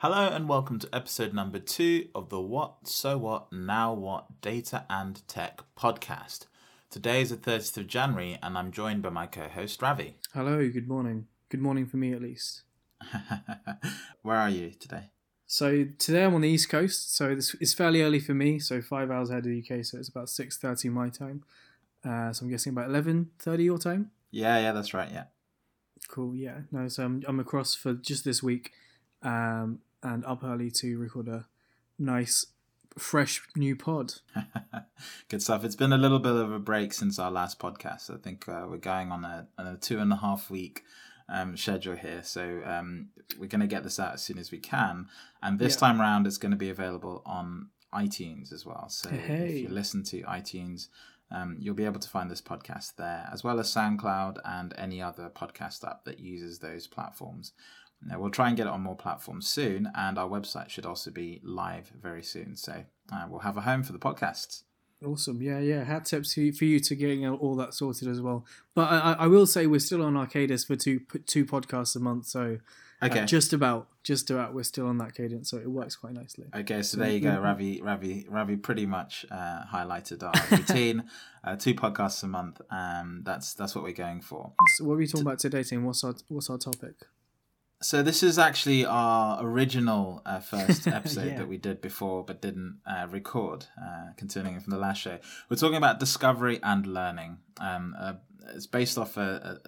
Hello and welcome to episode number two of the What, So What, Now What Data and Tech podcast. Today is the 30th of January and I'm joined by my co host Ravi. Hello, good morning. Good morning for me at least. Where are you today? So today I'm on the East Coast, so this is fairly early for me, so five hours ahead of the UK, so it's about 6.30 my time. Uh, so I'm guessing about 11.30 your time? Yeah, yeah, that's right, yeah. Cool, yeah. No, so I'm, I'm across for just this week. Um, and up early to record a nice, fresh new pod. Good stuff. It's been a little bit of a break since our last podcast. I think uh, we're going on a, a, two and a half week um, schedule here, so um, we're going to get this out as soon as we can. And this yeah. time around, it's going to be available on iTunes as well. So hey. if you listen to iTunes. Um, you'll be able to find this podcast there, as well as SoundCloud and any other podcast app that uses those platforms. Now, we'll try and get it on more platforms soon, and our website should also be live very soon. So uh, we'll have a home for the podcasts. Awesome, yeah, yeah. Hat tips for you to getting all that sorted as well. But I, I will say we're still on Arcadis for two two podcasts a month, so uh, okay, uh, just about, just about, we're still on that cadence, so it works quite nicely. Okay, so, so there you go, Ravi. Ravi, Ravi, pretty much uh, highlighted our routine. uh, two podcasts a month. Um, that's that's what we're going for. So what are we talking about today, Tim? What's our what's our topic? So this is actually our original uh, first episode yeah. that we did before, but didn't uh, record, uh, continuing from the last show. We're talking about discovery and learning. Um, uh, it's based off a,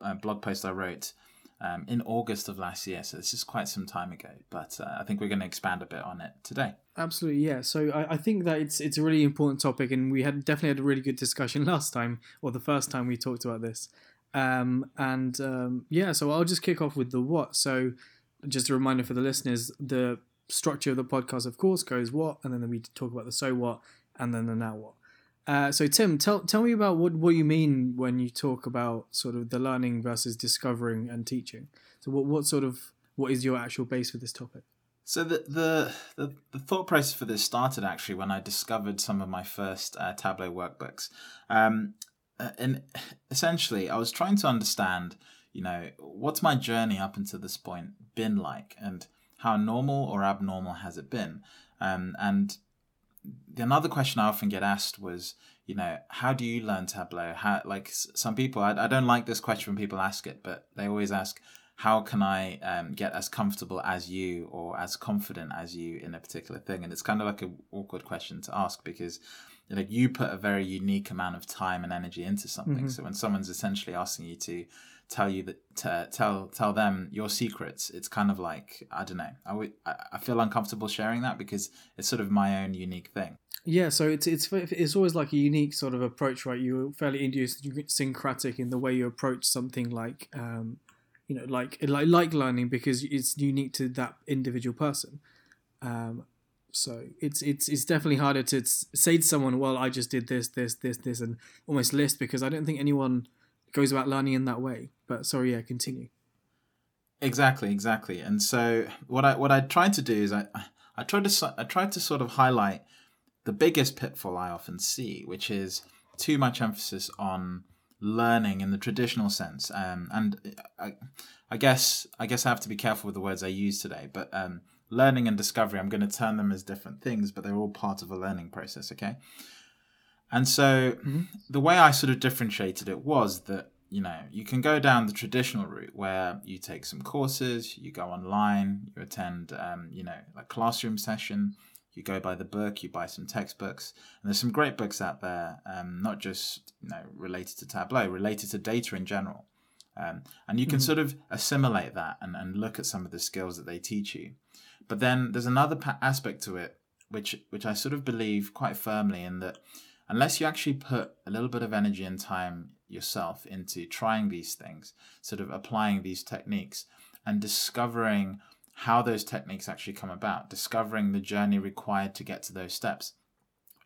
a, a, blog post I wrote um, in August of last year, so this is quite some time ago. But uh, I think we're going to expand a bit on it today. Absolutely, yeah. So I, I, think that it's it's a really important topic, and we had definitely had a really good discussion last time, or the first time we talked about this. Um, and um, yeah, so I'll just kick off with the what. So just a reminder for the listeners, the structure of the podcast, of course, goes what, and then we talk about the so what, and then the now what. Uh, so Tim, tell tell me about what, what you mean when you talk about sort of the learning versus discovering and teaching. So what what sort of what is your actual base for this topic? So the, the the, the thought process for this started actually when I discovered some of my first uh, Tableau workbooks. Um, uh, and essentially, I was trying to understand, you know, what's my journey up until this point been like, and how normal or abnormal has it been? Um, and another question I often get asked was, you know, how do you learn Tableau? How, like some people, I, I don't like this question when people ask it, but they always ask, how can I um, get as comfortable as you or as confident as you in a particular thing? And it's kind of like an awkward question to ask because like you put a very unique amount of time and energy into something. Mm-hmm. So when someone's essentially asking you to tell you that to tell tell them your secrets, it's kind of like I don't know. I would I feel uncomfortable sharing that because it's sort of my own unique thing. Yeah, so it's it's it's always like a unique sort of approach, right? You're fairly idiosyncratic in the way you approach something like, um, you know, like like like learning because it's unique to that individual person. Um, so it's it's it's definitely harder to say to someone, "Well, I just did this, this, this, this," and almost list because I don't think anyone goes about learning in that way. But sorry, yeah, continue. Exactly, exactly. And so what I what I tried to do is I I tried to I tried to sort of highlight the biggest pitfall I often see, which is too much emphasis on learning in the traditional sense. Um, and I, I guess I guess I have to be careful with the words I use today, but um, learning and discovery, I'm going to turn them as different things, but they're all part of a learning process, okay? And so mm-hmm. the way I sort of differentiated it was that, you know, you can go down the traditional route where you take some courses, you go online, you attend, um, you know, a classroom session, you go by the book, you buy some textbooks, and there's some great books out there, um, not just, you know, related to Tableau, related to data in general. Um, and you can mm-hmm. sort of assimilate that and, and look at some of the skills that they teach you. But then there's another pa- aspect to it, which which I sort of believe quite firmly in that unless you actually put a little bit of energy and time yourself into trying these things, sort of applying these techniques and discovering how those techniques actually come about, discovering the journey required to get to those steps,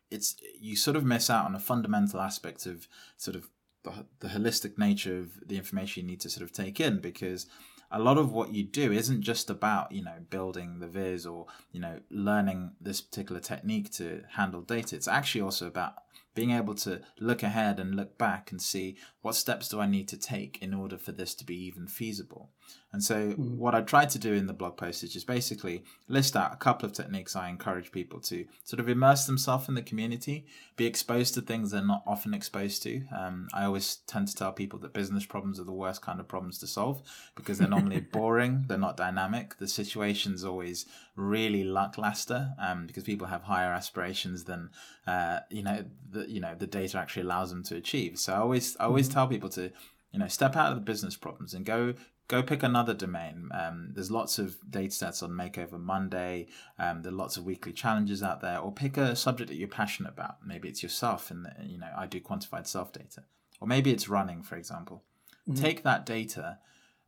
it's you sort of miss out on a fundamental aspect of sort of the, the holistic nature of the information you need to sort of take in because a lot of what you do isn't just about you know building the viz or you know learning this particular technique to handle data it's actually also about being able to look ahead and look back and see what steps do I need to take in order for this to be even feasible. And so, mm. what I tried to do in the blog post is just basically list out a couple of techniques I encourage people to sort of immerse themselves in the community, be exposed to things they're not often exposed to. Um, I always tend to tell people that business problems are the worst kind of problems to solve because they're normally boring, they're not dynamic. The situation's always really lackluster um, because people have higher aspirations than uh, you know the you know the data actually allows them to achieve. So I always I always mm-hmm. tell people to you know step out of the business problems and go go pick another domain. Um, there's lots of data sets on Makeover Monday. Um, there are lots of weekly challenges out there, or pick a subject that you're passionate about. Maybe it's yourself, and you know I do quantified self data, or maybe it's running, for example. Mm-hmm. Take that data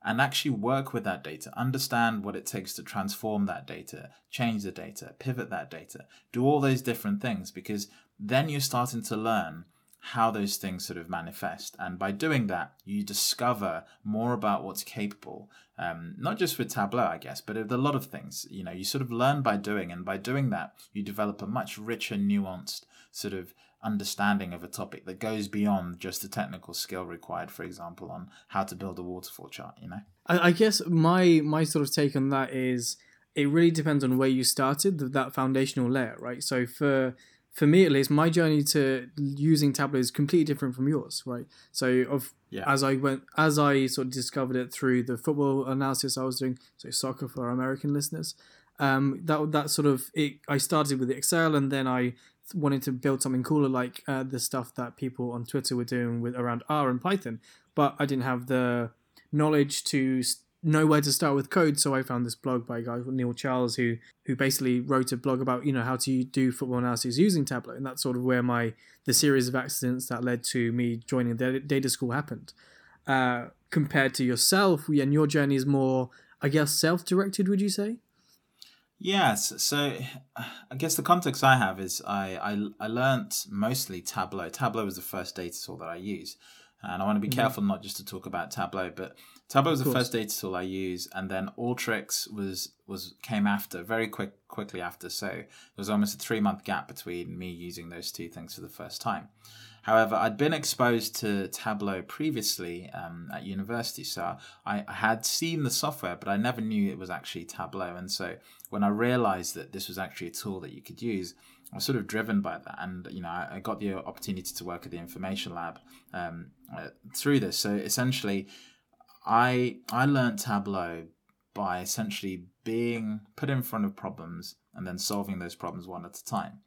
and actually work with that data, understand what it takes to transform that data, change the data, pivot that data, do all those different things because then you're starting to learn how those things sort of manifest. And by doing that, you discover more about what's capable, um, not just with Tableau, I guess, but with a lot of things. You know, you sort of learn by doing, and by doing that, you develop a much richer, nuanced sort of understanding of a topic that goes beyond just the technical skill required, for example, on how to build a waterfall chart, you know? I, I guess my my sort of take on that is it really depends on where you started, that foundational layer, right? So for for me at least, my journey to using Tableau is completely different from yours, right? So of yeah. as I went as I sort of discovered it through the football analysis I was doing, so soccer for our American listeners. Um, that that sort of it. I started with Excel, and then I wanted to build something cooler, like uh, the stuff that people on Twitter were doing with around R and Python. But I didn't have the knowledge to know where to start with code, so I found this blog by a guy called Neil Charles who who basically wrote a blog about you know how to do football analysis using Tableau, and that's sort of where my the series of accidents that led to me joining the data school happened. Uh, compared to yourself, and your journey is more, I guess, self-directed. Would you say? Yes. So I guess the context I have is I, I, I learnt mostly Tableau. Tableau was the first data tool that I use. And I want to be mm-hmm. careful not just to talk about Tableau, but Tableau was the first data tool I used, and then Alteryx was was came after very quick quickly after. So there was almost a three month gap between me using those two things for the first time. However, I'd been exposed to Tableau previously um, at university, so I, I had seen the software, but I never knew it was actually Tableau. And so when I realized that this was actually a tool that you could use, I was sort of driven by that, and you know, I, I got the opportunity to work at the information lab um, uh, through this. So essentially, I I learned Tableau by essentially being put in front of problems and then solving those problems one at a time.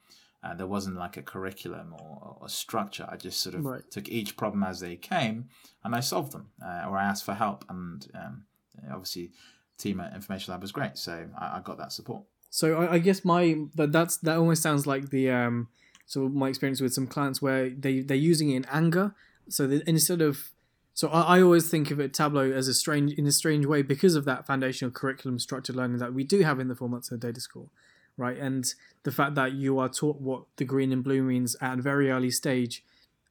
Uh, there wasn't like a curriculum or, or, a structure. I just sort of right. took each problem as they came and I solved them, uh, or I asked for help. And um, obviously, team at Information Lab was great, so I, I got that support. So I, I, guess my that that's that almost sounds like the um, so my experience with some clients where they they're using it in anger. So instead of so I, I always think of it Tableau as a strange in a strange way because of that foundational curriculum structured learning that we do have in the four months of data school, right? And the fact that you are taught what the green and blue means at a very early stage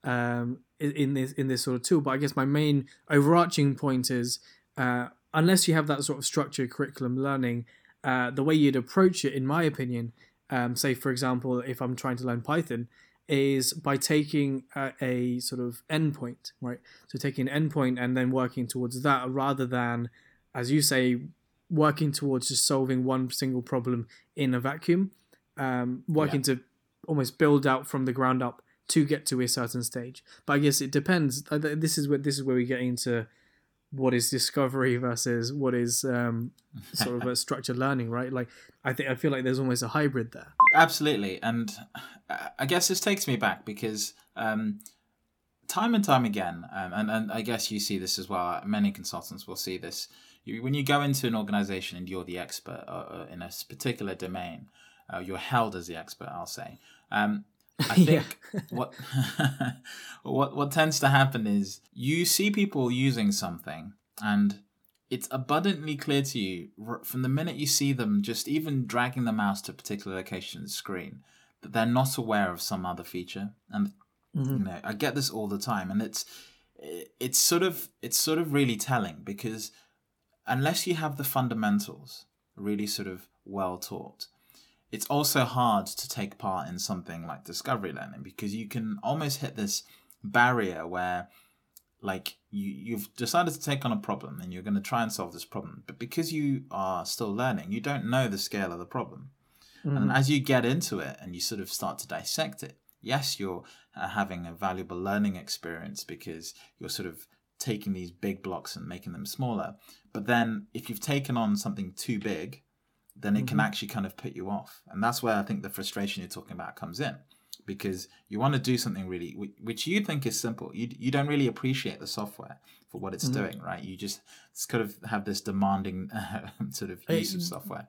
um, in this in this sort of tool. But I guess my main overarching point is uh, unless you have that sort of structured curriculum learning, uh, the way you'd approach it, in my opinion, um, say for example, if I'm trying to learn Python, is by taking a, a, sort of endpoint, right? So taking an endpoint and then working towards that rather than, as you say, working towards just solving one single problem in a vacuum, um, working yeah. to almost build out from the ground up to get to a certain stage. But I guess it depends. This is where this is where we get into what is discovery versus what is um, sort of a structured learning, right? Like I think I feel like there's almost a hybrid there. Absolutely, and I guess this takes me back because um, time and time again, um, and and I guess you see this as well. Many consultants will see this. You, when you go into an organization and you're the expert uh, uh in a particular domain, uh, you're held as the expert. I'll say. Um, I think what what what tends to happen is you see people using something and it's abundantly clear to you from the minute you see them just even dragging the mouse to a particular location on the screen that they're not aware of some other feature and mm-hmm. you know I get this all the time and it's it's sort of it's sort of really telling because unless you have the fundamentals really sort of well taught it's also hard to take part in something like discovery learning because you can almost hit this barrier where like you you've decided to take on a problem and you're going to try and solve this problem but because you are still learning you don't know the scale of the problem mm-hmm. and as you get into it and you sort of start to dissect it yes you're uh, having a valuable learning experience because you're sort of taking these big blocks and making them smaller but then if you've taken on something too big then it mm-hmm. can actually kind of put you off. And that's where i think the frustration you're talking about comes in because you want to do something really which you think is simple. You, you don't really appreciate the software for what it's mm-hmm. doing right? You just kind of have this demanding uh, sort of use of software.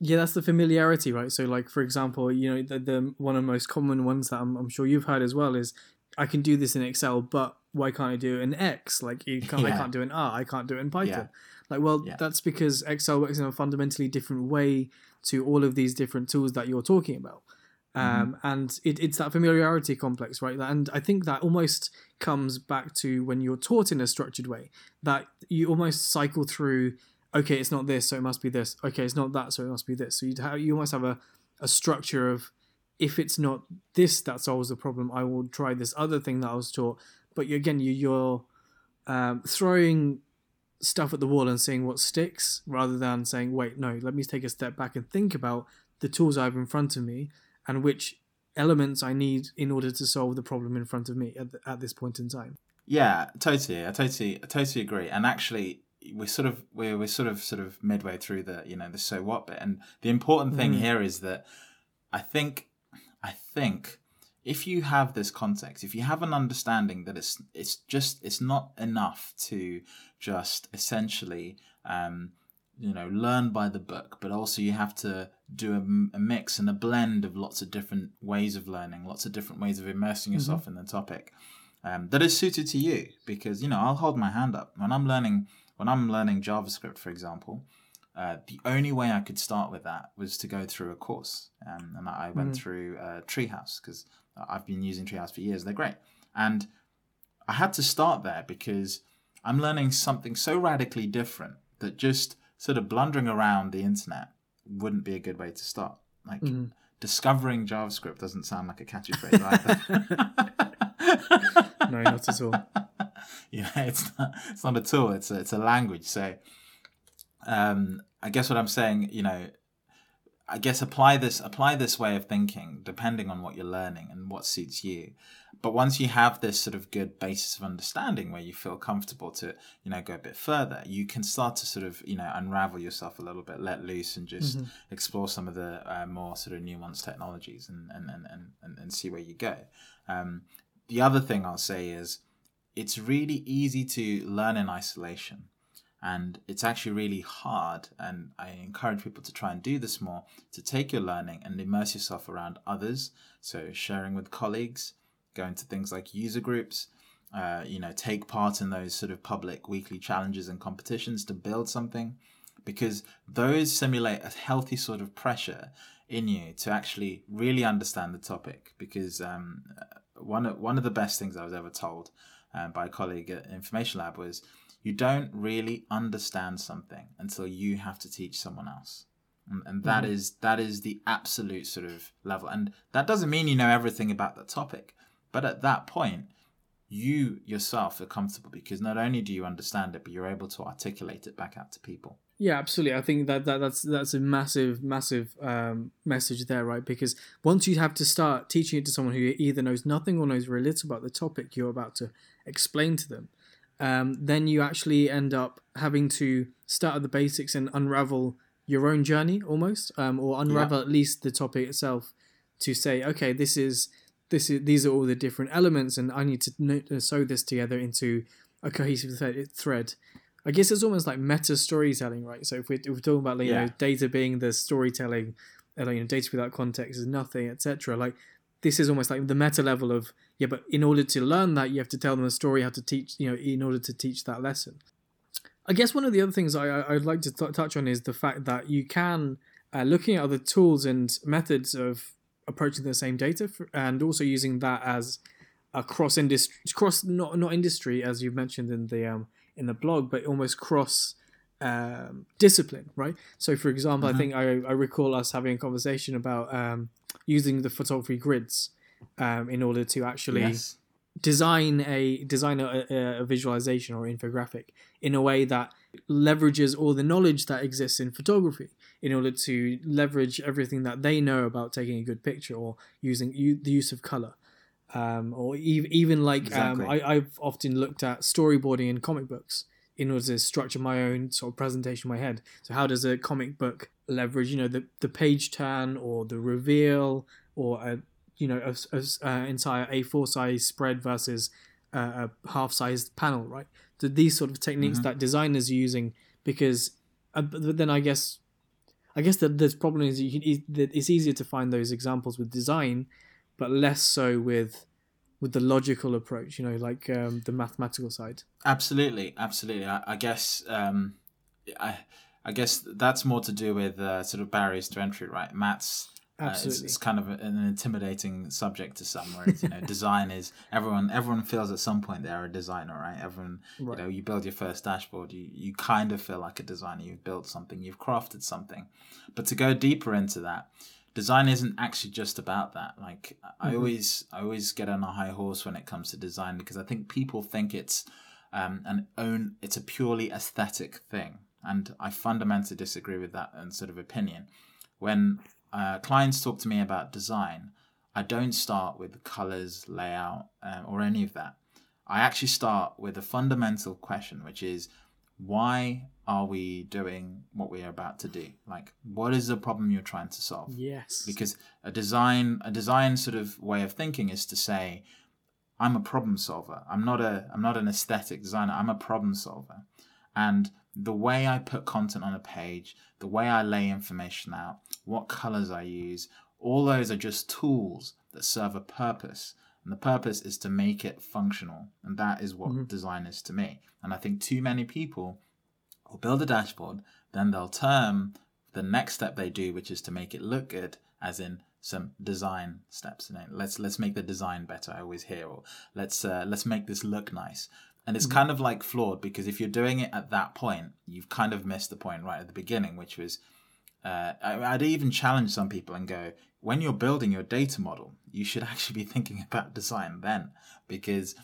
Yeah that's the familiarity right? So like for example you know the, the one of the most common ones that I'm, I'm sure you've heard as well is i can do this in excel but why can't i do an x like you can't yeah. i can't do an r i can't do it in python yeah. like well yeah. that's because excel works in a fundamentally different way to all of these different tools that you're talking about Mm-hmm. Um, mm-hmm. And it, it's that familiarity complex, right? And I think that almost comes back to when you're taught in a structured way, that you almost cycle through, okay, it's not this, so it must be this. Okay, it's not that, so it must be this. So you have, you almost have a, a structure of, if it's not this that solves the problem, I will try this other thing that I was taught. But you, again, you, you're um, throwing stuff at the wall and seeing what sticks rather than saying, wait, no, let me take a step back and think about the tools I have in front of me and which elements I need in order to solve the problem in front of me at, the, at this point in time. Yeah, totally. I totally, I totally agree. And actually, we're sort of we're we're sort of sort of midway through the you know the so what bit. And the important thing mm. here is that I think I think if you have this context, if you have an understanding that it's it's just it's not enough to just essentially um, you know learn by the book but also you have to do a, a, mix and a blend of lots of different ways of learning lots of different ways of immersing yourself mm-hmm. in the topic um, that is suited to you because you know i'll hold my hand up when i'm learning when i'm learning javascript for example uh, the only way i could start with that was to go through a course um, and i went mm-hmm. through uh, treehouse because i've been using treehouse for years they're great and i had to start there because i'm learning something so radically different that just sort of blundering around the internet wouldn't be a good way to start. Like mm-hmm. discovering JavaScript doesn't sound like a catchy phrase either. no, not at all. Yeah, it's not, it's not at all. It's a, it's a language. So, um, I guess what I'm saying, you know, I guess apply this apply this way of thinking depending on what you're learning and what suits you. But once you have this sort of good basis of understanding where you feel comfortable to, you know, go a bit further, you can start to sort of, you know, unravel yourself a little bit, let loose and just mm-hmm. explore some of the uh, more sort of nuanced technologies and, and, and, and, and see where you go. Um, the other thing I'll say is it's really easy to learn in isolation and it's actually really hard and i encourage people to try and do this more to take your learning and immerse yourself around others. So sharing with colleagues going to things like user groups uh, you know take part in those sort of public weekly challenges and competitions to build something. Because those simulate a healthy sort of pressure in you to actually really understand the topic. Because um, one, of, one of the best things i was ever told uh, by a colleague at information lab was you don't really understand something until you have to teach someone else. And, and that mm-hmm. is that is the absolute sort of level. And that doesn't mean you know everything about the topic but at that point you yourself are comfortable because not only do you understand it but you're able to articulate it back out to people. Yeah absolutely. I think that, that that's that's a massive massive um, message there right? Because once you have to start teaching it to someone who either knows nothing or knows very little about the topic you're about to explain to them um, then you actually end up having to start at the basics and unravel your own journey almost, um, or unravel yeah. at least the topic itself to say, okay, this is this is these are all the different elements, and I need to uh, sew this together into a cohesive thread. I guess it's almost like meta storytelling, right? So if we're, if we're talking about like, yeah. you know data being the storytelling, uh, like, you know data without context is nothing, etc. Like this is almost like the meta level of yeah but in order to learn that you have to tell them a story how to teach you know in order to teach that lesson. I guess one of the other things I, i'd like to t- touch on is the fact that you can uh, looking at other tools and methods of approaching the same data for, and also using that as a cross industry cross not not industry as you've mentioned in the um in the blog but almost cross um, discipline, right? So, for example. I think I, I recall us having a conversation about um, using the photography grids um, in order to actually Yes. design a design a, a, a visualization or infographic in a way that leverages all the knowledge that exists in photography in order to leverage everything that they know about taking a good picture or using u- the use of color um, or e- even like Exactly. um, I, I've often looked at storyboarding in comic books in order to structure my own sort of presentation in my head. So how does a comic book leverage, you know, the, the page turn or the reveal or a you know a, a uh, entire A4 size spread versus uh, a half sized panel, right? So these sort of techniques Mhm. that designers are using because, uh, but then I guess. I guess that the problem is you, can- that it's easier to find those examples with design, but less so with with the logical approach. You know, like um, the mathematical side. Absolutely, absolutely. I, I guess um, I I guess that's more to do with uh, sort of barriers to entry, right? Maths. Uh, it's, Absolutely. it's kind of an intimidating subject to some. Whereas you know, design is everyone. Everyone feels at some point they're a designer, right? Everyone, Right. you know, you build your first dashboard, you you kind of feel like a designer. You've built something, you've crafted something. But to go deeper into that, design isn't actually just about that. Like I Mhm. always, I always get on a high horse when it comes to design because I think people think it's um, an own, it's a purely aesthetic thing, and I fundamentally disagree with that and sort of opinion. When uh, clients talk to me about design, I don't start with colors, layout, um, or any of that. I actually start with a fundamental question, which is why are we doing what we are about to do? Like, what is the problem you're trying to solve? Yes. Because a design, a design sort of way of thinking is to say, I'm a problem solver. I'm not a, I'm not an aesthetic designer. I'm a problem solver, and the way I put content on a page, the way I lay information out, what colors I use, all those are just tools that serve a purpose. And the purpose is to make it functional. And that is what Mhm. design is to me. And I think too many people will build a dashboard, then they'll term the next step they do, which is to make it look good, as in some design steps. You know, let's let's make the design better. I always hear, or let's uh, let's make this look nice. And it's kind of like flawed because if you're doing it at that point, you've kind of missed the point right at the beginning, which was uh, I'd even challenge some people and go, when you're building your data model, you should actually be thinking about design then, because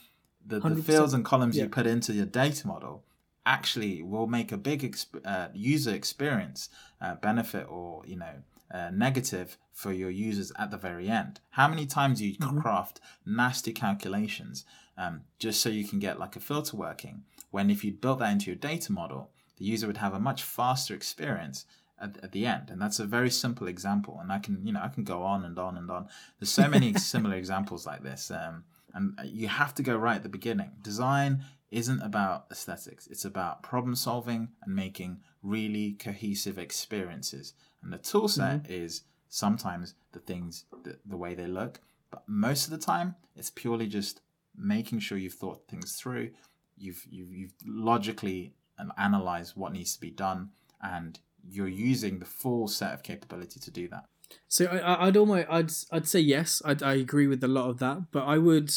the, the fields and columns Yeah. you put into your data model actually will make a big exp- uh, user experience uh, benefit or you know uh, negative for your users at the very end. How many times do you Mhm. craft nasty calculations um, just so you can get like a filter working? When if you built that into your data model, the user would have a much faster experience at, at the end. And that's a very simple example. And I can you know I can go on and on and on. There's so many similar examples like this. Um, and you have to go right at the beginning. Design isn't about aesthetics. It's about problem solving and making really cohesive experiences. And the tool set is sometimes the things the, the way they look, but most of the time it's purely just making sure you've thought things through. You've you've, you've logically analyzed what needs to be done, and you're using the full set of capability to do that. So I, I- I'd almost I'd I'd say yes. I'd, I agree with a lot of that, but I would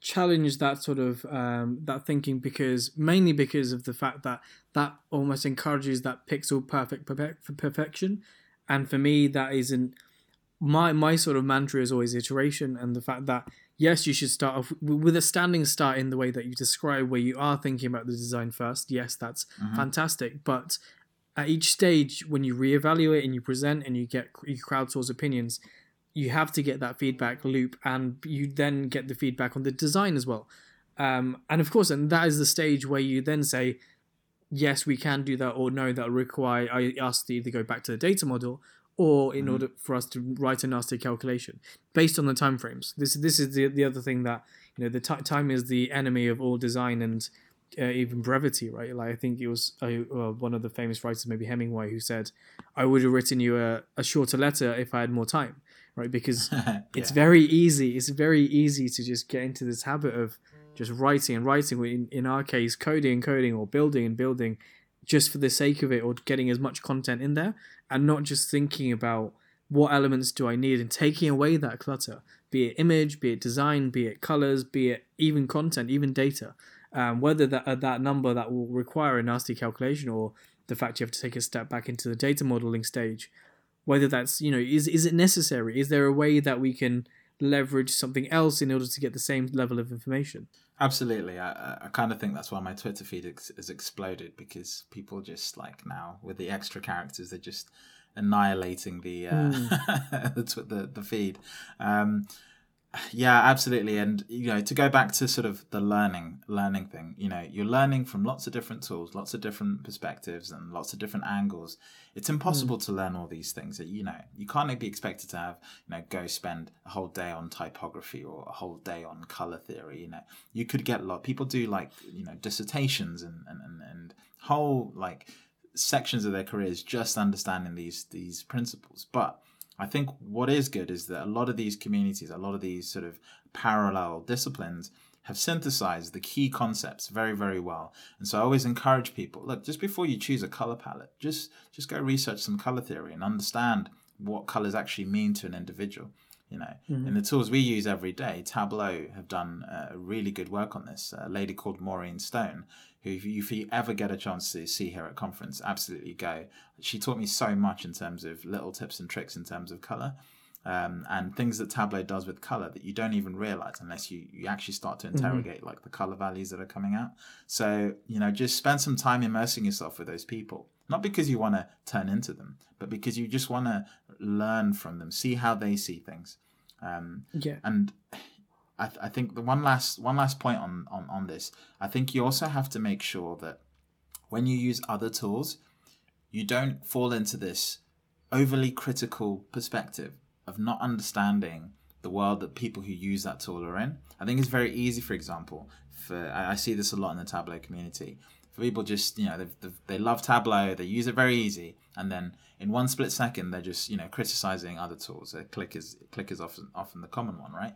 challenge that sort of um, that thinking because mainly because of the fact that that almost encourages that pixel perfect perfect for perfection, and for me that isn't my my sort of mantra is always iteration and the fact that yes you should start off with a standing start in the way that you describe where you are thinking about the design first. Yes, that's Mhm. fantastic, but at each stage when you reevaluate and you present and you get you crowdsource opinions you have to get that feedback loop and you then get the feedback on the design as well um, and of course and that is the stage where you then say yes we can do that or no that require I us to either go back to the data model or in Mhm. order for us to write a nasty calculation based on the time frames this this is the, the other thing that you know the ti time is the enemy of all design and uh, even brevity, right? Like I think it was uh, uh, one of the famous writers, maybe Hemingway, who said, "I would have written you a, a shorter letter if I had more time," right? Because it's very easy. It's very easy to just get into this habit of just writing and writing. In in our case, coding and coding, or building and building, just for the sake of it, or getting as much content in there, and not just thinking about what elements do I need and taking away that clutter, be it image, be it design, be it colors, be it even content, even data um, whether that uh, that number that will require a nasty calculation or the fact you have to take a step back into the data modeling stage. Whether that's you know is is it necessary? Is there a way that we can leverage something else in order to get the same level of information? Absolutely, I, I kind of think that's why my Twitter feed ex- has exploded because people just like now with the extra characters, they're just annihilating the uh, mm. the, the, the feed. Um, yeah, absolutely. And you know, to go back to sort of the learning learning thing, you know, you're learning from lots of different tools, lots of different perspectives, and lots of different angles. It's impossible mm. to learn all these things. That you know, you can't be expected to have you know go spend a whole day on typography or a whole day on color theory. You know, you could get a lot. People do like you know dissertations and and and, and whole like sections of their careers just understanding these these principles, but I think what is good is that a lot of these communities, a lot of these sort of parallel disciplines have synthesized the key concepts very very well. And so i always encourage people look just before you choose a color palette just just go research some color theory and understand what colors actually mean to an individual you know mm-hmm. in the tools we use every day tableau have done uh, really good work on this a lady called maureen stone who if you, if you ever get a chance to see her at conference absolutely go she taught me so much in terms of little tips and tricks in terms of color um, and things that tableau does with color that you don't even realize unless you, you actually start to mm-hmm. interrogate mm-hmm. like the color values that are coming out so you know just spend some time immersing yourself with those people not because you want to turn into them but because you just want to learn from them see how they see things um, yeah and I, th- I think the one last one last point on, on on this i think you also have to make sure that when you use other tools you don't fall into this overly critical perspective of not understanding the world that people who use that tool are in. I think it's very easy, for example, for I, I see this a lot in the Tableau community. People just you know they they love Tableau, they use it very easy, and then in one split second they're just you know criticizing other tools. Uh, Qlik is Qlik is often often the common one, right?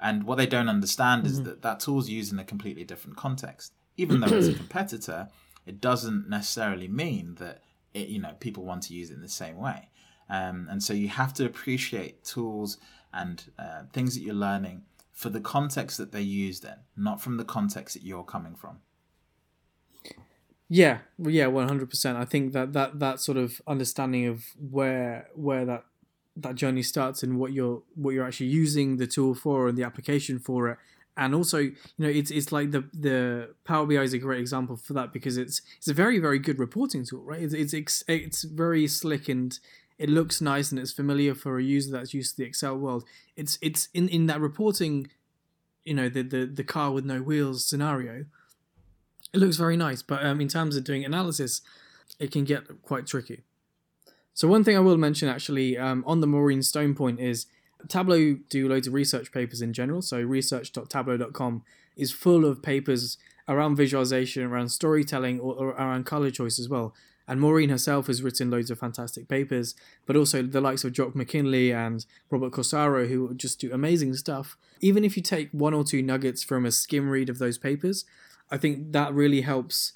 And what they don't understand is mm-hmm. that that tool's used in a completely different context. Even though it's a competitor, it doesn't necessarily mean that it, you know people want to use it in the same way. Um, and so you have to appreciate tools and uh, things that you're learning for the context that they're used in, not from the context that you're coming from. Yeah, yeah, one hundred percent. I think that that that sort of understanding of where where that that journey starts and what you're what you're actually using the tool for and the application for it and also you know it's it's like the the Power BI is a great example for that because it's it's a very very good reporting tool, right? It's it's it's very slick and it looks nice and it's familiar for a user that's used to the Excel world. It's it's in in that reporting, you know, the the the car with no wheels scenario. It looks very nice, but um, in terms of doing analysis, it can get quite tricky. So one thing I will mention actually um, on the Maureen Stone point is Tableau do loads of research papers in general. So research.tableau.com is full of papers around visualization, around storytelling, or, or, around color choice as well. And Maureen herself has written loads of fantastic papers, but also the likes of Jock Mackinlay and Robert Kosara, who just do amazing stuff. Even if you take one or two nuggets from a skim read of those papers, I think that really helps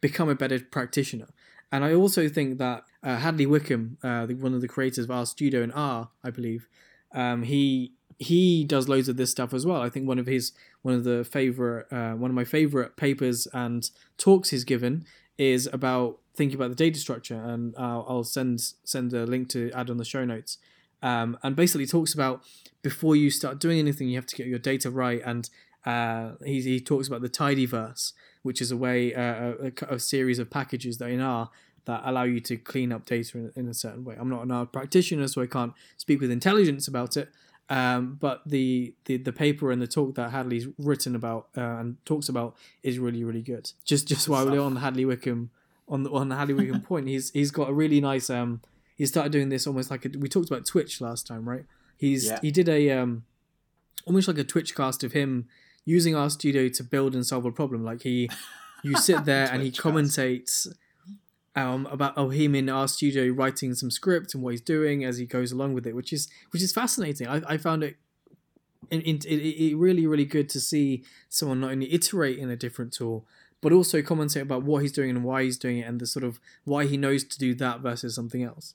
become a better practitioner. And I also think that uh, Hadley Wickham, uh, the, one of the creators of RStudio and R, I believe, um, he he does loads of this stuff as well. I think one of his one of the favorite uh, one of my favorite papers and talks he's given is about thinking about the data structure, and uh, I'll send send a link to add on the show notes. Um, and basically talks about before you start doing anything, you have to get your data right. And uh, he he talks about the tidyverse, which is a way uh, a, a, series of packages that in R that allow you to clean up data in, in a certain way. I'm not an R practitioner, so I can't speak with intelligence about it. Um, but the, the the paper and the talk that Hadley's written about uh, and talks about is really really good. Just just while we're on Hadley Wickham on the, on the Hadley Wickham point, he's he's got a really nice um he started doing this almost like a, we talked about Twitch last time, right? He's yeah. he did a um almost like a Twitch cast of him using RStudio to build and solve a problem. Like he you sit there and he commentates um, about oh him in RStudio writing some script and what he's doing as he goes along with it, which is which is fascinating. I, I found it, it, it, it really really good to see someone not only iterate in a different tool, but also commentate about what he's doing and why he's doing it, and the sort of why he knows to do that versus something else,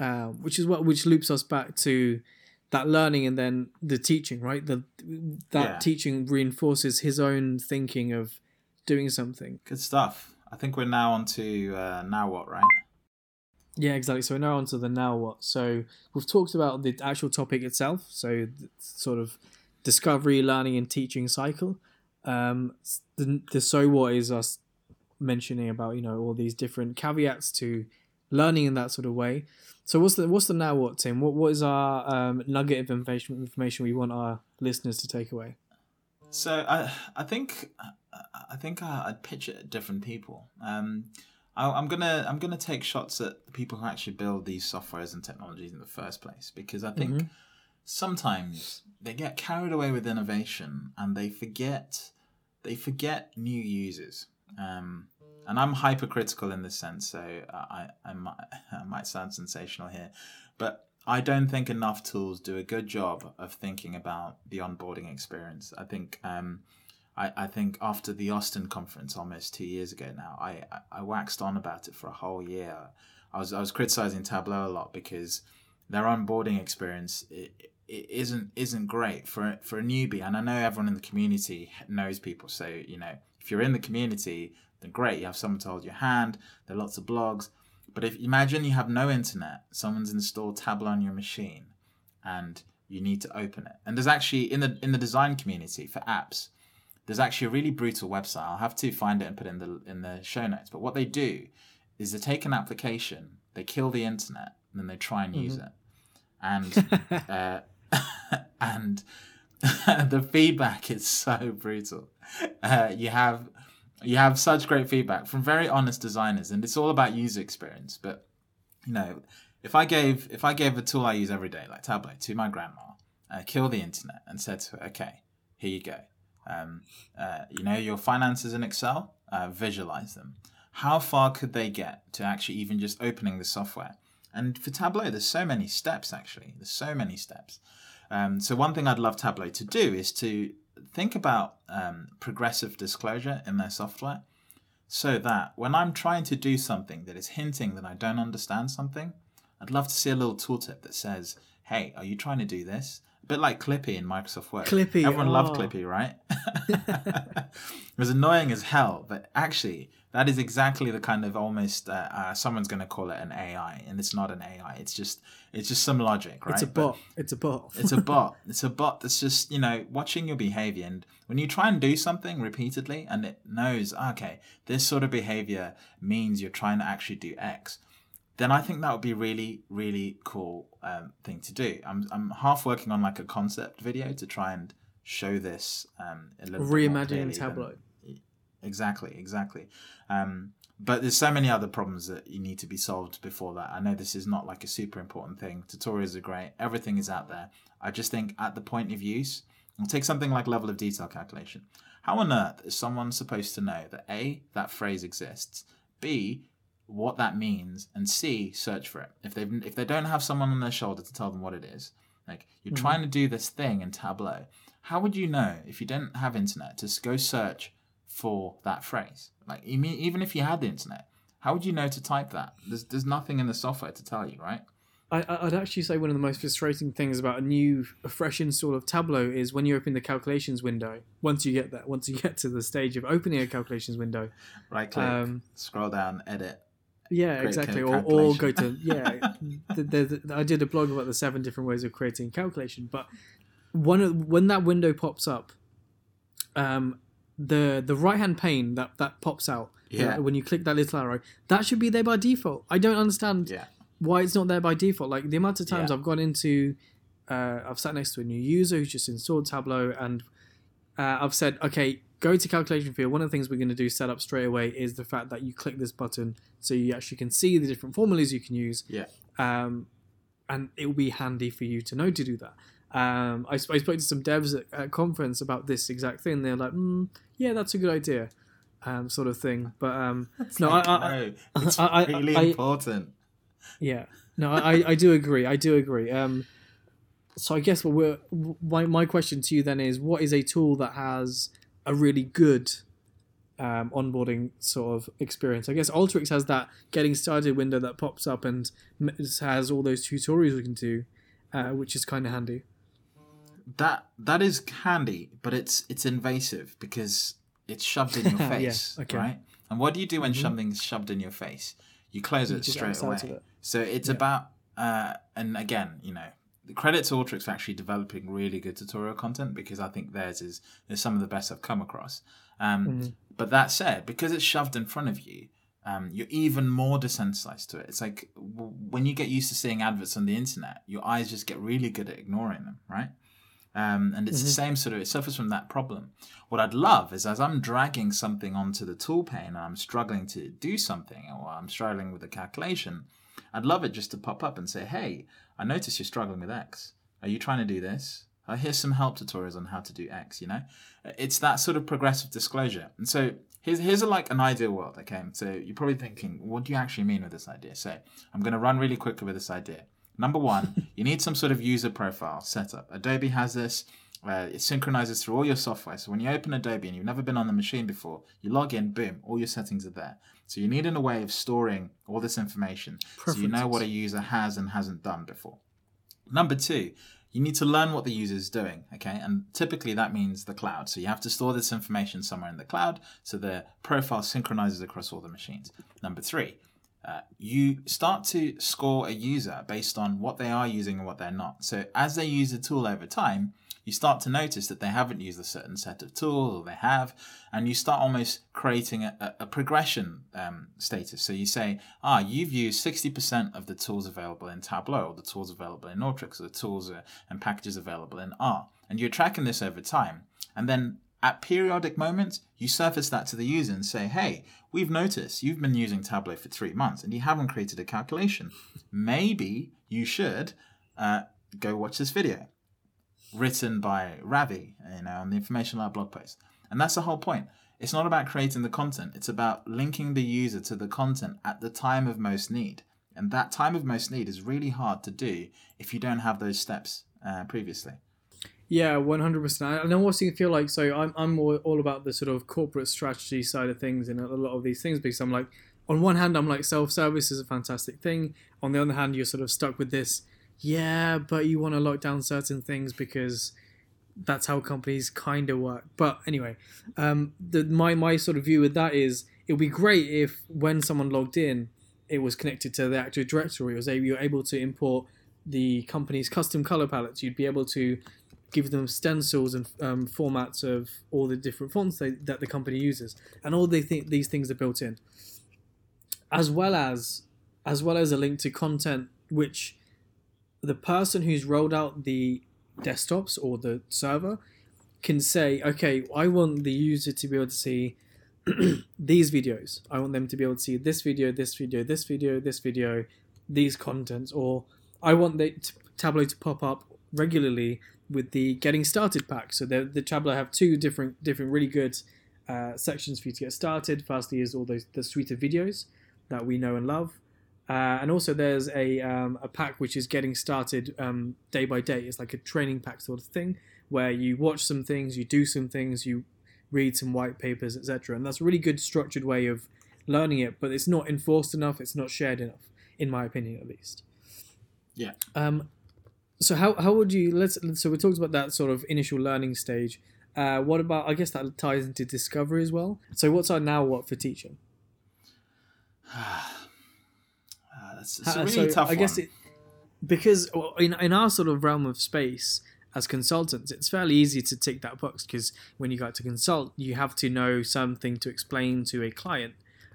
uh, which is what which loops us back to that learning and then the teaching, right? The that yeah. teaching reinforces his own thinking of doing something. Good stuff. I think we're now on to uh, now what, right? Yeah, exactly. So we're now on to the now what. So we've talked about the actual topic itself. So the sort of discovery, learning, and teaching cycle. Um, the, the so what is us mentioning about you know all these different caveats to learning in that sort of way. So what's the what's the now what Tim? What what is our um, nugget of information information we want our listeners to take away? So I I think I think I'd pitch it at different people. Um, I, am gonna I'm gonna take shots at the people who actually build these softwares and technologies in the first place because I think mm-hmm. sometimes they get carried away with innovation and they forget they forget new users. Um, and I'm hypercritical in this sense, so I, I, might, I might sound sensational here, but I don't think enough tools do a good job of thinking about the onboarding experience. I think um, I, I think after the Austin conference almost two years ago now, I, I, I waxed on about it for a whole year. I was I was criticizing Tableau a lot because their onboarding experience it, it isn't isn't great for for a newbie. And I know everyone in the community knows people, so you know if you're in the community, then great. You have someone to hold your hand. There are lots of blogs. But if imagine you have no internet, someone's installed Tableau on your machine, and you need to open it. And there's actually in the in the design community for apps, there's actually a really brutal website. I'll have to find it and put it in the in the show notes. But what they do is they take an application, they kill the internet, and then they try and mm-hmm. use it. And uh, and the feedback is so brutal. Uh, you have you have such great feedback from very honest designers, and it's all about user experience. But you know, if I gave if I gave a tool I use every day, like Tableau, to my grandma, uh, kill the internet, and said to her, "Okay, here you go. Um, uh, you know your finances in Excel, uh, visualize them. How far could they get to actually even just opening the software? And for Tableau, there's so many steps. Actually, there's so many steps. Um, so one thing I'd love Tableau to do is to think about um, progressive disclosure in their software so that when I'm trying to do something that is hinting that I don't understand something, I'd love to see a little tooltip that says, hey, are you trying to do this? Bit like Clippy in Microsoft Word. Clippy. Everyone oh. loved Clippy, right? it was annoying as hell, but actually, that is exactly the kind of almost uh, uh, someone's going to call it an AI, and it's not an AI. It's just it's just some logic, right? It's a bot. But it's a bot. it's a bot. It's a bot that's just you know watching your behavior, and when you try and do something repeatedly, and it knows okay, this sort of behavior means you're trying to actually do X then I think that would be really, really cool um, thing to do. I'm, I'm half working on like a concept video to try and show this um, a little reimagining Tableau. Than, exactly, exactly. Um, but there's so many other problems that you need to be solved before that. I know this is not like a super important thing. Tutorials are great. Everything is out there. I just think at the point of use, we'll take something like level of detail calculation. How on earth is someone supposed to know that A, that phrase exists, B, what that means, and C, search for it. If they if they don't have someone on their shoulder to tell them what it is, like you're mm-hmm. trying to do this thing in Tableau, how would you know if you didn't have internet to go search for that phrase? Like even if you had the internet, how would you know to type that? There's there's nothing in the software to tell you, right? I, would actually say one of the most frustrating things about a new, a fresh install of Tableau is when you open the calculations window. Once you get that, once you get to the stage of opening a calculations window, right click, um, scroll down, edit, yeah, exactly. Or, or go to yeah. the, the, the, I did a blog about the seven different ways of creating calculation, but one of, when that window pops up, um, the the right hand pane that that pops out yeah. when you click that little arrow, that should be there by default. I don't understand yeah. why it's not there by default. Like the amount of times yeah. I've gone into, uh, I've sat next to a new user who's just installed Tableau, and uh, I've said, okay, go to calculation field. One of the things we're going to do set up straight away is the fact that you click this button so you actually can see the different formulas you can use. Yeah. Um, and it will be handy for you to know to do that. Um, I, I spoke to some devs at, at conference about this exact thing. They're like, mm, "Yeah, that's a good idea," um, sort of thing. But um, no, like, I, I, no, it's I, really important. Yeah, no, I, I do agree. I do agree. Um, so I guess what we're my my question to you then is, what is a tool that has a really good um, onboarding sort of experience. I guess Alteryx has that getting started window that pops up and has all those tutorials we can do, uh, which is kind of handy. That that is handy, but it's it's invasive because it's shoved in your face, yeah, okay. right? And what do you do when Mhm. something's shoved in your face? You close You it straight X out of away. it. So it's Yeah. about, uh, and again, you know, credit to Alteryx for actually developing really good tutorial content because I think theirs is, is some of the best I've come across. Um, Mhm. But that said, because it's shoved in front of you, um, you're even more desensitized to it. It's like w- when you get used to seeing adverts on the internet, your eyes just get really good at ignoring them, right? Um, and it's the Mhm. same sort of, it suffers from that problem. What I'd love is as I'm dragging something onto the tool pane and I'm struggling to do something or I'm struggling with a calculation, I'd love it just to pop up and say, hey, I notice you're struggling with X. Are you trying to do this? Uh, here's some help tutorials on how to do X, you know? It's that sort of progressive disclosure. And so here's, here's a, like an ideal world, okay? So you're probably thinking, what do you actually mean with this idea? So I'm going to run really quickly with this idea. Number one, you need some sort of user profile set up. Adobe has this. Uh, it synchronizes through all your software. So when you open Adobe and you've never been on the machine before, you log in, boom, all your settings are there. So you need in a way of storing all this information so you know what a user has and hasn't done before. Number two, you need to learn what the user is doing, okay? And typically that means the cloud. So you have to store this information somewhere in the cloud so the profile synchronizes across all the machines. Number three, uh, you start to score a user based on what they are using and what they're not. So as they use the tool over time, you start to notice that they haven't used a certain set of tools or they have, and you start almost creating a, a, progression um, status. So you say, ah, you've used 60% of the tools available in Tableau, or the tools available in Alteryx, or the tools uh, and packages available in R. And you're tracking this over time. And then at periodic moments, you surface that to the user and say, hey, we've noticed you've been using Tableau for three months and you haven't created a calculation. Maybe you should uh, go watch this video written by Ravi, you know, on the Information Lab blog post. And that's the whole point. It's not about creating the content, it's about linking the user to the content at the time of most need. And that time of most need is really hard to do if you don't have those steps uh, previously. Yeah, one hundred percent. And I also feel like so I'm I'm more all about the sort of corporate strategy side of things in a lot of these things because I'm like on one hand I'm like self service is a fantastic thing. On the other hand, you're sort of stuck with this. Yeah, but you want to lock down certain things because that's how companies kind of work. But anyway, um, the my my sort of view with that is it would be great if when someone logged in, it was connected to the Active Directory. It was able, you're able to import the company's custom color palettes. You'd be able to give them stencils and um, formats of all the different fonts they, that the company uses, and all they think these things are built in, as well as as well as a link to content which the person who's rolled out the desktops or the server can say, okay, I want the user to be able to see these videos. I want them to be able to see this video, this video, this video, this video, these contents, or I want the t- Tableau to pop up regularly with the getting started pack. So the, the Tableau have two different different really good uh, sections for you to get started. Firstly is all those the suite of videos that we know and love. Uh, and also there's a, um, a pack which is getting started um, day by day. It's like a training pack sort of thing where you watch some things, you do some things, you read some white papers, etc. And that's a really good structured way of learning it, but it's not enforced enough, it's not shared enough, in my opinion at least. Yeah. Um, so how, how would you let's so we talked about that sort of initial learning stage. Uh, what about I guess that ties into discovery as well. So what's our now what for teaching? It's a really so tough I guess one. it because in in our sort of realm of space as consultants, it's fairly easy to tick that box because when you go to consult, you have to know something to explain to a client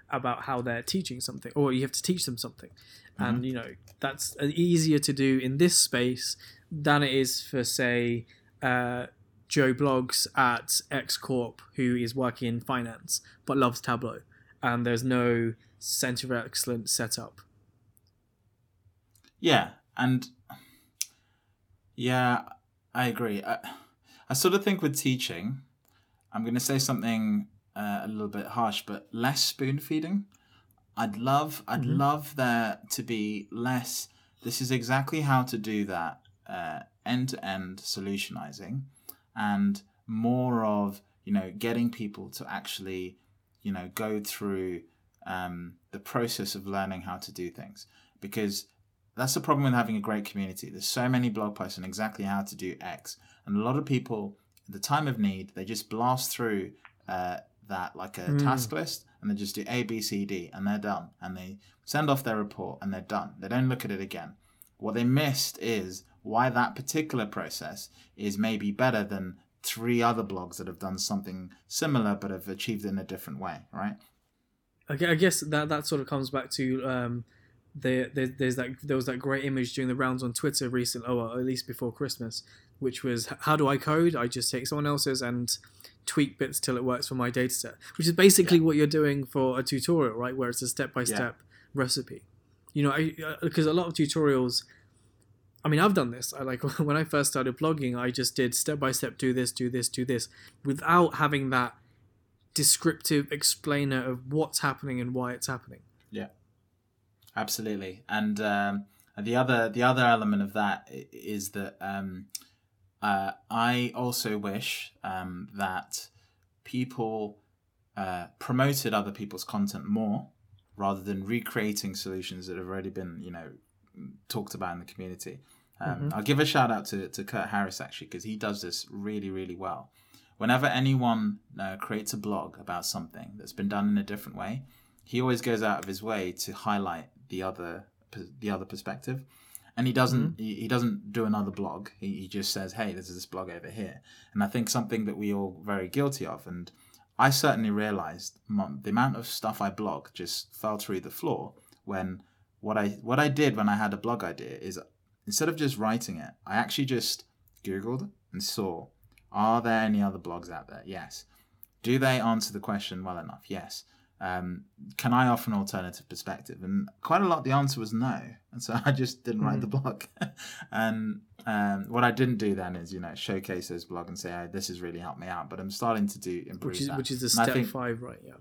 about how they're teaching something, or you have to teach them something, and you know that's easier to do in this space than it is for say. Uh, Joe Bloggs at X Corp, who is working in finance but loves Tableau, and there's no center of excellence set up. Yeah, and yeah, I agree. I, I sort of think with teaching, I'm going to say something uh, a little bit harsh, but less spoon feeding. I'd love, I'd Mhm. love there to be less. This is exactly how to do that end to end solutionizing, and more of you know getting people to actually you know go through um, the process of learning how to do things because that's the problem with having a great community. There's so many blog posts on exactly how to do X, and a lot of people at the time of need they just blast through uh, that like a Mm. task list, and they just do A, B, C, D, and they're done. And they send off their report and they're done. They don't look at it again. What they missed is why that particular process is maybe better than three other blogs that have done something similar but have achieved it in a different way, right? Okay, I guess that that sort of comes back to um, the, the, there's that there was that great image during the rounds on Twitter recently, oh, well, at least before Christmas, which was how do I code? I just take someone else's and tweak bits till it works for my dataset, which is basically yeah. what you're doing for a tutorial, right? Where it's a step by step recipe. You know, because uh, a lot of tutorials. I mean, I've done this. I like when I first started blogging, I just did step by step, do this, do this, do this, without having that descriptive explainer of what's happening and why it's happening. Yeah, absolutely. And um, the other the other element of that is that um, uh, I also wish um, that people uh, promoted other people's content more rather than recreating solutions that have already been you know talked about in the community. Um, mm-hmm. I'll give a shout out to, to Kurt Harris actually because he does this really really well whenever anyone uh, creates a blog about something that's been done in a different way, he always goes out of his way to highlight the other the other perspective. And he doesn't mm-hmm. he, doesn't do another blog. He, he just says, "Hey, there's this blog over here." And I think something that we all very guilty of, and I certainly realized the amount of stuff I blog just fell through the floor when what I what I did when I had a blog idea is instead of just writing it, I actually just googled and saw are there any other blogs out there? Yes. Do they answer the question well enough? Yes. Um, can I offer an alternative perspective? And quite a lot, the answer was no. And so I just didn't write mm. the blog. and um, what I didn't do then is, you know, showcase this blog and say, oh, this has really helped me out. But I'm starting to do improve which is, that. Which is the step think, five, right? Yeah.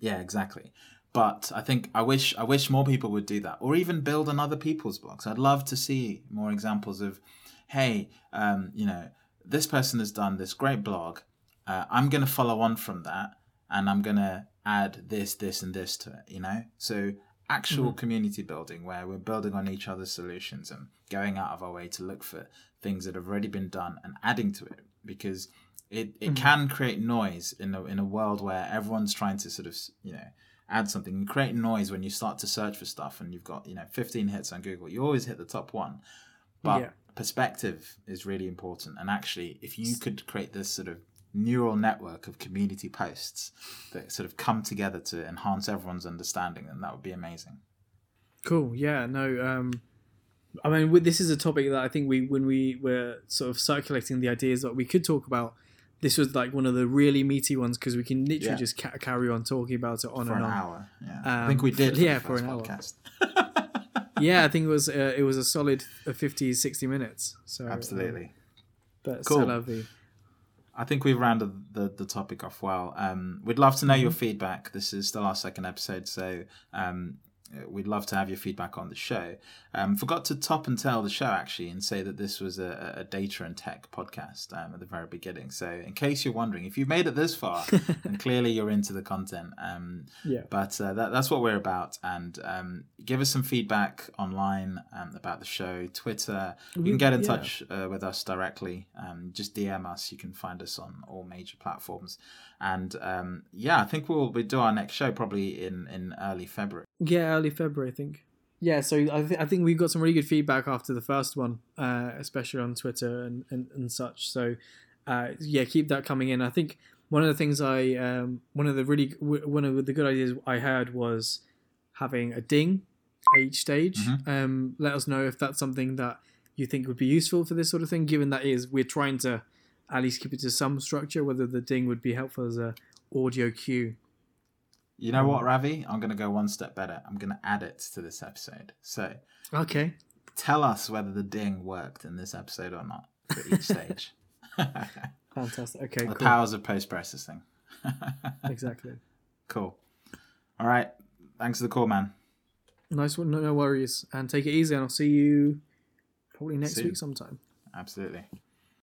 Yeah, exactly. But I think I wish I wish more people would do that, or even build on other people's blogs. I'd love to see more examples of, hey, um, you know, this person has done this great blog. Uh, I'm going to follow on from that and I'm going to add this, this, and this to it, you know? So, actual mm-hmm. community building where we're building on each other's solutions and going out of our way to look for things that have already been done and adding to it because it, it mm-hmm. can create noise in a, in a world where everyone's trying to sort of, you know, add something and create noise when you start to search for stuff and you've got, you know, 15 hits on Google. You always hit the top one. But yeah perspective is really important. And actually, if you could create this sort of neural network of community posts that sort of come together to enhance everyone's understanding, then that would be amazing. Cool. Yeah. No. Um, I mean, this is a topic that I think we, when we were sort of circulating the ideas that we could talk about, this was like one of the really meaty ones because we can literally yeah. just ca- carry on talking about it on for and an on. hour. Yeah. Um, I think we did. For yeah, for an podcast. hour. yeah, I think it was uh, it was a solid 50, 60 minutes. So absolutely, but cool. I think we've rounded the, the topic off well. Um, we'd love to know mm-hmm. your feedback. This is still our second episode, so um, we'd love to have your feedback on the show. Um, forgot to top and tail the show actually and say that this was a, a data and tech podcast um, at the very beginning. So, in case you're wondering, if you've made it this far, then clearly you're into the content. Um, yeah. But uh, that, that's what we're about. And um, give us some feedback online um, about the show, Twitter. You can get in yeah. touch uh, with us directly. Um, just DM us. You can find us on all major platforms. And yeah, I think we'll we do our next show probably in in early February. Yeah, early February, I think. Yeah, so I, th- I think we got some really good feedback after the first one, uh, especially on Twitter and, and, and such. So, uh, yeah, keep that coming in. I think one of the things I, um, one of the really, one of the good ideas I heard was having a ding at each stage. Mm-hmm. Um, let us know if that's something that you think would be useful for this sort of thing, given that is we're trying to at least keep it to some structure, whether the ding would be helpful as a audio cue you know what, Ravi? I'm going to go one step better. I'm going to add it to this episode. So, okay, tell us whether the ding worked in this episode or not for each stage. Fantastic. Okay, the cool. powers of post processing. exactly. Cool. All right. Thanks for the call, man. Nice one. No, no worries. And take it easy. And I'll see you probably next week sometime. Absolutely.